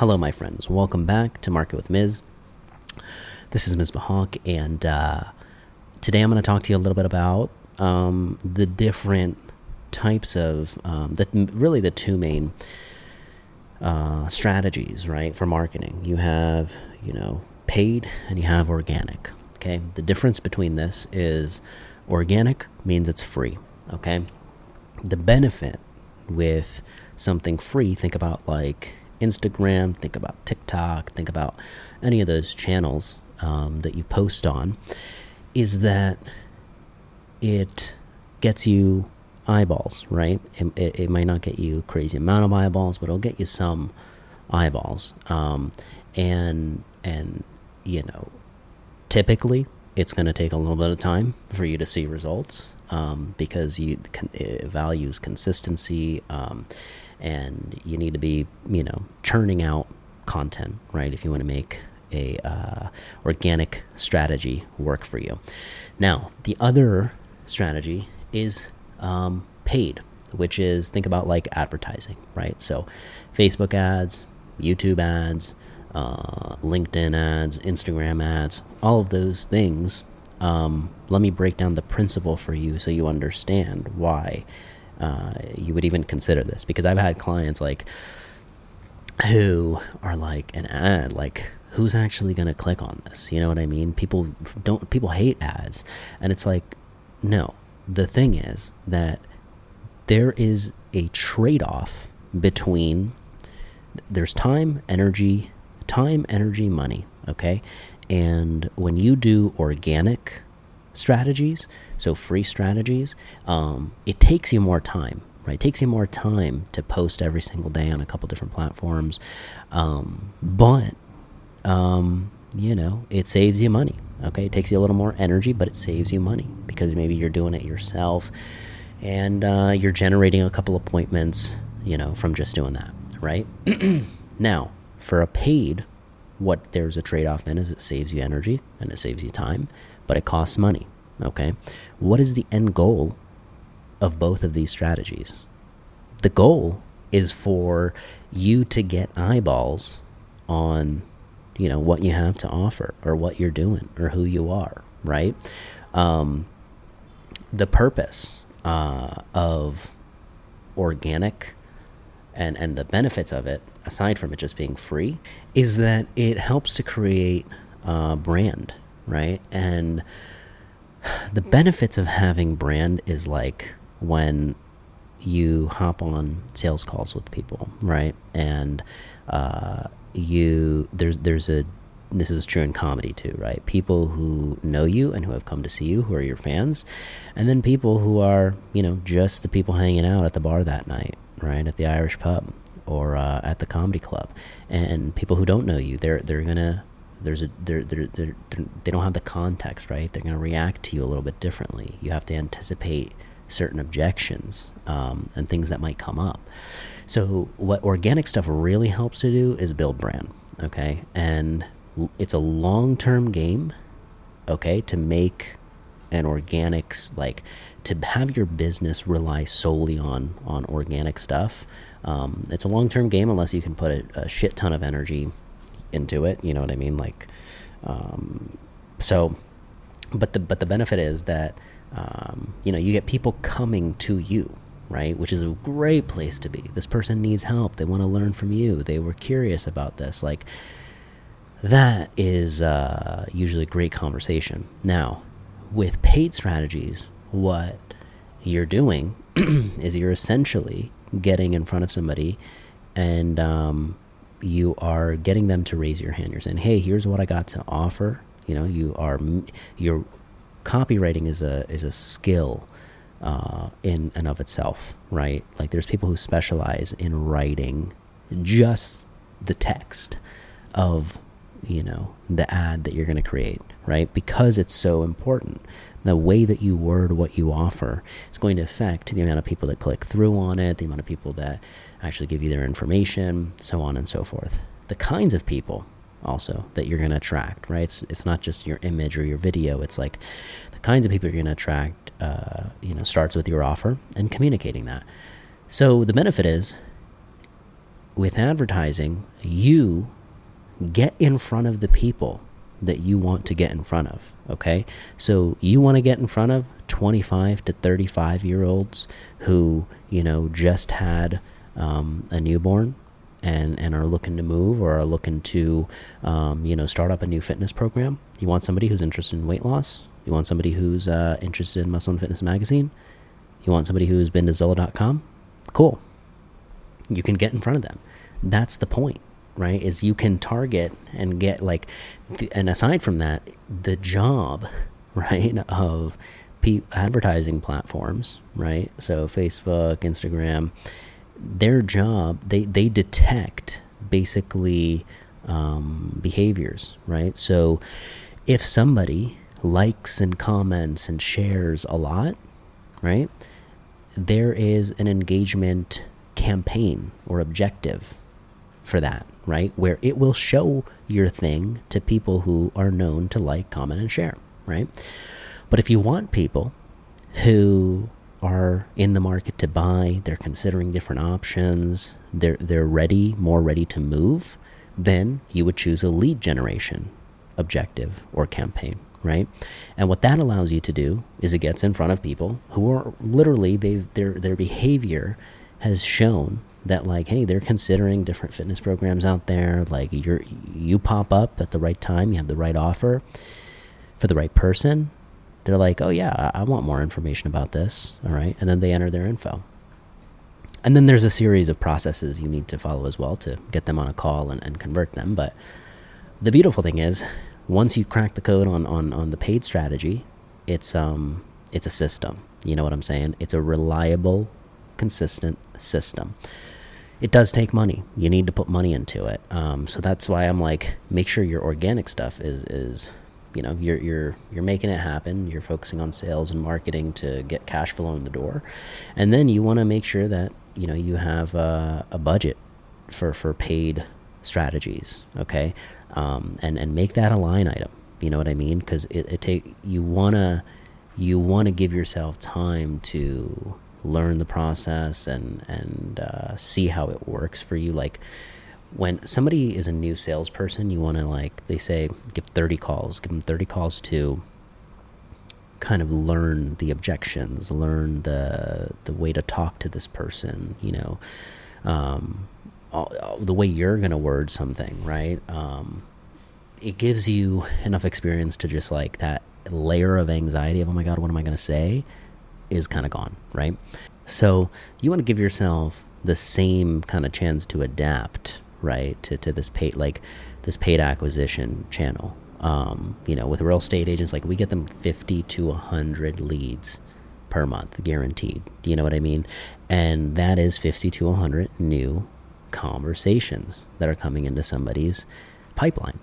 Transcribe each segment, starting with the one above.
Hello, my friends. Welcome back to Market with Miz. This is Misbah Haque, and uh, today I'm going to talk to you a little bit about um, the different types of, um, the, really the two main uh, strategies, right, for marketing. You have, you know, paid and you have organic. Okay. The difference between this is organic means it's free. Okay. The benefit with something free, think about like Instagram, think about TikTok, think about any of those channels um, that you post on, is that it gets you eyeballs, right? It, it, it, might not get you a crazy amount of eyeballs, but it'll get you some eyeballs. Um, and and you know, typically it's going to take a little bit of time for you to see results um, because you it values consistency. Um, and you need to be you know churning out content right if you want to make a uh, organic strategy work for you. Now the other strategy is um, paid which is think about like advertising right? So facebook ads youtube ads uh, linkedin ads instagram ads all of those things um, let me break down the principle for you so you understand why uh, you would even consider this because I've had clients like who are like an ad like who's actually going to click on this? You know what i mean? People don't people hate ads. And it's like no. The thing is that there is a trade-off between there's time energy time energy money okay? And when you do organic strategies, so free strategies, um, it takes you more time, right? It takes you more time to post every single day on a couple different platforms, um, but um, you know it saves you money. Okay, it takes you a little more energy, but it saves you money because maybe you're doing it yourself, and uh, you're generating a couple appointments, you know, from just doing that, right? now, for a paid what there's a trade off in is it saves you energy and it saves you time but it costs money. Okay? What is the end goal of both of these strategies? The goal is for you to get eyeballs on you know what you have to offer or what you're doing or who you are right um, the purpose uh, of organic and and the benefits of it aside from it just being free is that it helps to create a brand right? And the benefits of having brand is like when you hop on sales calls with people, right? And uh, you there's there's a this is true in comedy too, right? People who know you and who have come to see you, who are your fans, and then people who are you know just the people hanging out at the bar that night, right? At the Irish pub or uh, at the comedy club, and people who don't know you, they're they're gonna there's a they're, they're, they're, they're, they don't have the context right? They're going to react to you a little bit differently. You have to anticipate certain objections um, and things that might come up. So what organic stuff really helps to do is build brand okay? And it's a long-term game okay to make an organics like to have your business rely solely on on organic stuff um, it's a long-term game unless you can put a, a shit ton of energy into it. You know what I mean? Like, um, so, but the but the benefit is that um, you know you get people coming to you, right? Which is a great place to be. This person needs help. They want to learn from you. They were curious about this. Like, that is uh, usually a great conversation. Now, with paid strategies, what you're doing is you're essentially getting in front of somebody and um, you are getting them to raise your hand. You're saying, "Hey, here's what I got to offer." You know, you are your copywriting is a is a skill uh, in and of itself, right? Like there's people who specialize in writing just the text of you know the ad that you're going to create, right? Because it's so important. The way that you word what you offer is going to affect the amount of people that click through on it, the amount of people that actually give you their information, so on and so forth. The kinds of people also that you're going to attract, right? It's, it's not just your image or your video. It's like the kinds of people you're going to attract, uh, you know, starts with your offer and communicating that. So the benefit is with advertising, you get in front of the people that you want to get in front of. Okay. So you want to get in front of 25 to 35 year olds who, you know, just had um, a newborn and, and are looking to move or are looking to, um, you know, start up a new fitness program. You want somebody who's interested in weight loss. You want somebody who's uh, interested in Muscle and Fitness Magazine. You want somebody who's been to Zillow.com. Cool. You can get in front of them. That's the point right is you can target and get like and aside from that the job right of advertising platforms right? So facebook instagram their job they they detect basically um, behaviors right? So if somebody likes and comments and shares a lot right there is an engagement campaign or objective for that right? Where it will show your thing to people who are known to like, comment, and share, right? But if you want people who are in the market to buy, they're considering different options, they're they're ready, more ready to move, then you would choose a lead generation objective or campaign, right? And what that allows you to do is it gets in front of people who are literally they've their their behavior has shown that like hey they're considering different fitness programs out there. Like you're you pop up at the right time you have the right offer for the right person. They're like oh yeah i want more information about this. All right. And then they enter their info. And then there's a series of processes you need to follow as well to get them on a call and, and convert them. But the beautiful thing is once you crack the code on, on, on the paid strategy it's um it's a system. You know what i'm saying? It's a reliable consistent system it does take money. You need to put money into it. Um, so that's why I'm like, make sure your organic stuff is is, you know, you're you're you're making it happen. You're focusing on sales and marketing to get cash flow in the door, and then you want to make sure that you know you have a, a budget for for paid strategies. Okay, um, and and make that a line item. You know what I mean? Because it, it take you wanna you want to give yourself time to learn the process and and uh, see how it works for you. Like when somebody is a new salesperson, you want to like they say give 30 calls, give them 30 calls to kind of learn the objections, learn the the way to talk to this person, you know, um, all, all, the way you're going to word something, right? Um, it gives you enough experience to just like that layer of anxiety of oh my god, what am I going to say? Is kind of gone, right? So you want to give yourself the same kind of chance to adapt, right, to, to this paid like this paid acquisition channel. Um, you know, with real estate agents, like we get them fifty to hundred leads per month, guaranteed. You know what I mean? And that is fifty to hundred new conversations that are coming into somebody's pipeline.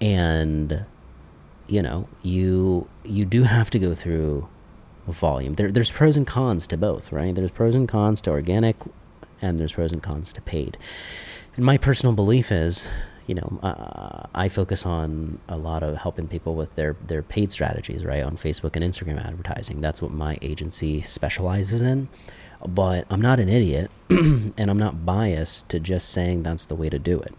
And you know, you you do have to go through volume. There, there's pros and cons to both, right? There's pros and cons to organic, and there's pros and cons to paid. And my personal belief is, you know, uh, I focus on a lot of helping people with their their paid strategies, right, on Facebook and Instagram advertising. That's what my agency specializes in. But I'm not an idiot, and I'm not biased to just saying that's the way to do it.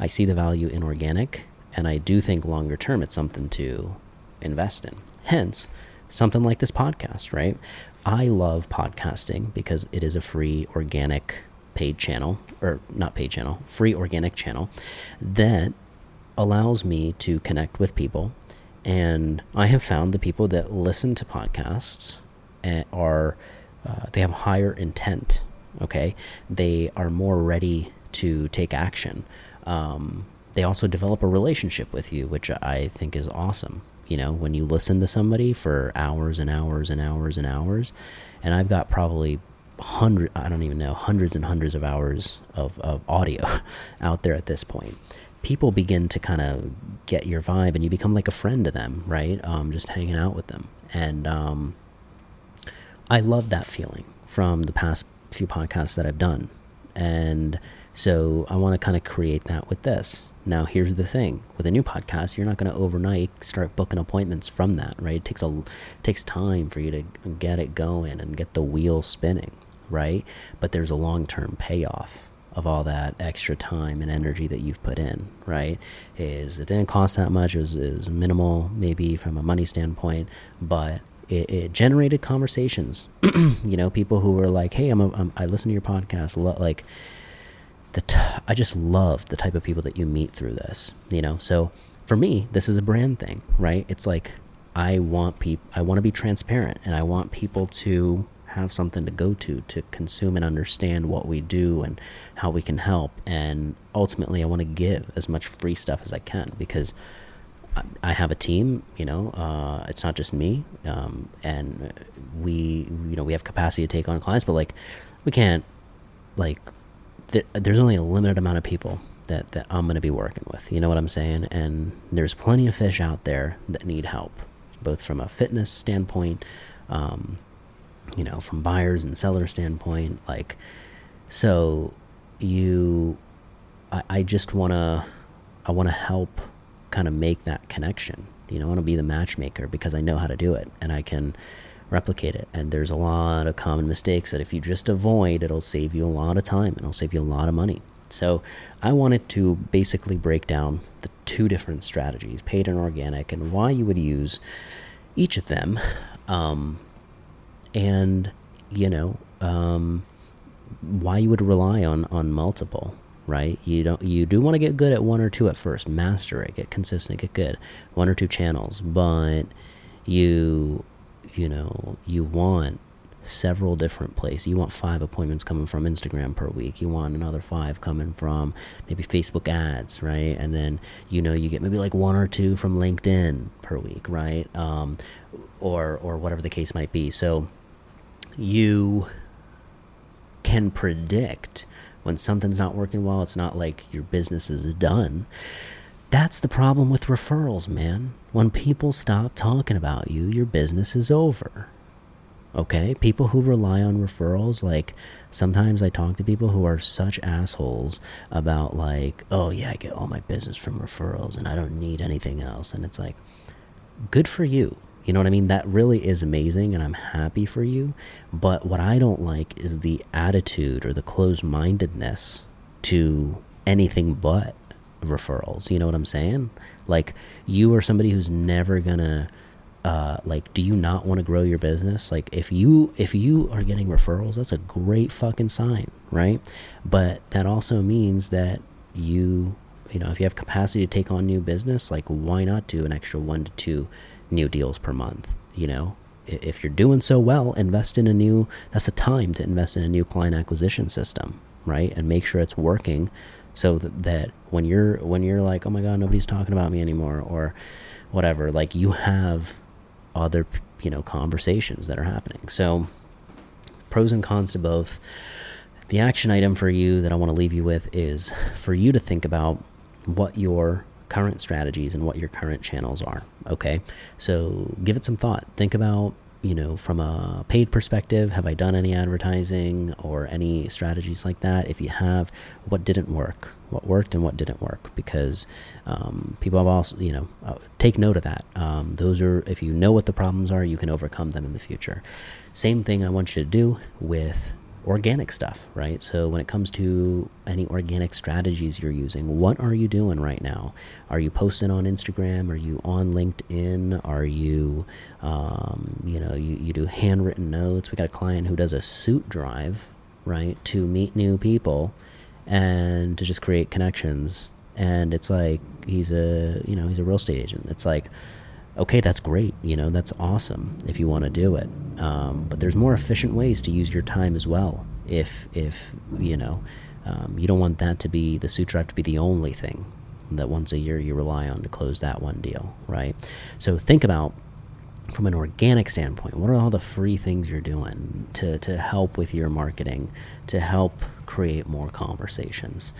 I see the value in organic, and I do think longer term it's something to invest in. Hence, something like this podcast, right? I love podcasting because it is a free organic paid channel, or not paid channel, free organic channel that allows me to connect with people. And I have found the people that listen to podcasts eh, are, uh, they have higher intent, okay? They are more ready to take action. Um, they also develop a relationship with you, which I think is awesome you know, when you listen to somebody for hours and hours and hours and hours, and I've got probably hundred I don't even know hundreds and hundreds of hours of, of audio out there at this point. People begin to kind of get your vibe, and you become like a friend to them, right? Um, just hanging out with them, and um, I love that feeling from the past few podcasts that I've done, and so I want to kind of create that with this. Now, here's the thing: with a new podcast, you're not going to overnight start booking appointments from that, right? It takes a takes time for you to get it going and get the wheel spinning, right? But there's a long-term payoff of all that extra time and energy that you've put in, right? Is it didn't cost that much, it was, it was minimal, maybe from a money standpoint, but it, it generated conversations. you know, people who were like, "Hey, I'm, a, I'm I listen to your podcast." A lot, like, the t- I just love the type of people that you meet through this. You know, so for me, this is a brand thing, right? It's like I want people, I want to be transparent, and I want people to have something to go to to consume and understand what we do and how we can help. And ultimately, I want to give as much free stuff as I can because I have a team. You know, uh, it's not just me, um, and we, you know, we have capacity to take on clients, but like, we can't, like, th- there's only a limited amount of people that that I'm going to be working with. You know what I'm saying? And there's plenty of fish out there that need help, both from a fitness standpoint, um, you know, from buyers and seller standpoint. Like, so you, I, I just want to, I want to help kind of make that connection. You know, I want to be the matchmaker because I know how to do it and I can replicate it. And there's a lot of common mistakes that if you just avoid, it'll save you a lot of time and it'll save you a lot of money. So I wanted to basically break down the two different strategies, paid and organic, and why you would use each of them. Um, and, you know, um, why you would rely on, on multiple right? You don't you do want to get good at one or two at first, master it, get consistent, get good, one or two channels, but you you know you want several different places. You want five appointments coming from Instagram per week. You want another five coming from maybe Facebook ads, right? And then you know you get maybe like one or two from LinkedIn per week, right? Um, or or whatever the case might be. So you can predict when something's not working well, it's not like your business is done. That's the problem with referrals, man. When people stop talking about you, your business is over. Okay? People who rely on referrals, like sometimes I talk to people who are such assholes about, like, oh, yeah, I get all my business from referrals and I don't need anything else. And it's like, good for you. You know what I mean? That really is amazing, and I'm happy for you. But what I don't like is the attitude or the closed mindedness to anything but referrals. You know what I'm saying? Like, you are somebody who's never gonna. Uh, like do you not want to grow your business like if you if you are getting referrals that's a great fucking sign right but that also means that you you know if you have capacity to take on new business like why not do an extra one to two new deals per month. You know, if you're doing so well, invest in a new. That's the time to invest in a new client acquisition system, right? And make sure it's working, so that, that when you're when you're like, oh my god, nobody's talking about me anymore, or whatever, like you have other you know conversations that are happening. So pros and cons to both. The action item for you that I want to leave you with is for you to think about what your current strategies and what your current channels are. Okay, so give it some thought. Think about, you know, from a paid perspective, have I done any advertising or any strategies like that? If you have, what didn't work? What worked and what didn't work? Because um, people have also, you know, uh, take note of that. Um, those are, if you know what the problems are, you can overcome them in the future. Same thing I want you to do with organic stuff, right? So when it comes to any organic strategies you're using, what are you doing right now? Are you posting on Instagram? Are you on LinkedIn? Are you, um, you know, you, you do handwritten notes? We got a client who does a suit drive, right, to meet new people and to just create connections. And it's like he's a, you know, he's a real estate agent. It's like, okay, that's great. You know, that's awesome if you want to do it. Um, but there's more efficient ways to use your time as well. If if you know, um, you don't want that to be the suit drive to be the only thing that once a year you rely on to close that one deal, right? So think about from an organic standpoint, what are all the free things you're doing to to help with your marketing, to help create more conversations.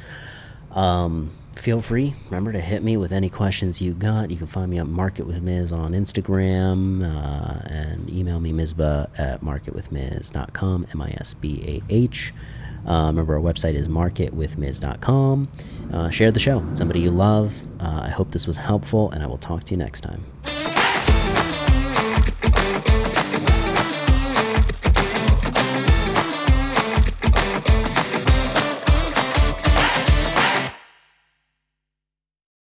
Um, feel free, remember to hit me with any questions you got. You can find me at Market with Miz on Instagram uh, and email me Misbah at marketwithmiz.com, M I S B A H. Uh, remember, our website is marketwithmiz.com. Uh, share the show. Somebody you love. Uh, I hope this was helpful, and I will talk to you next time.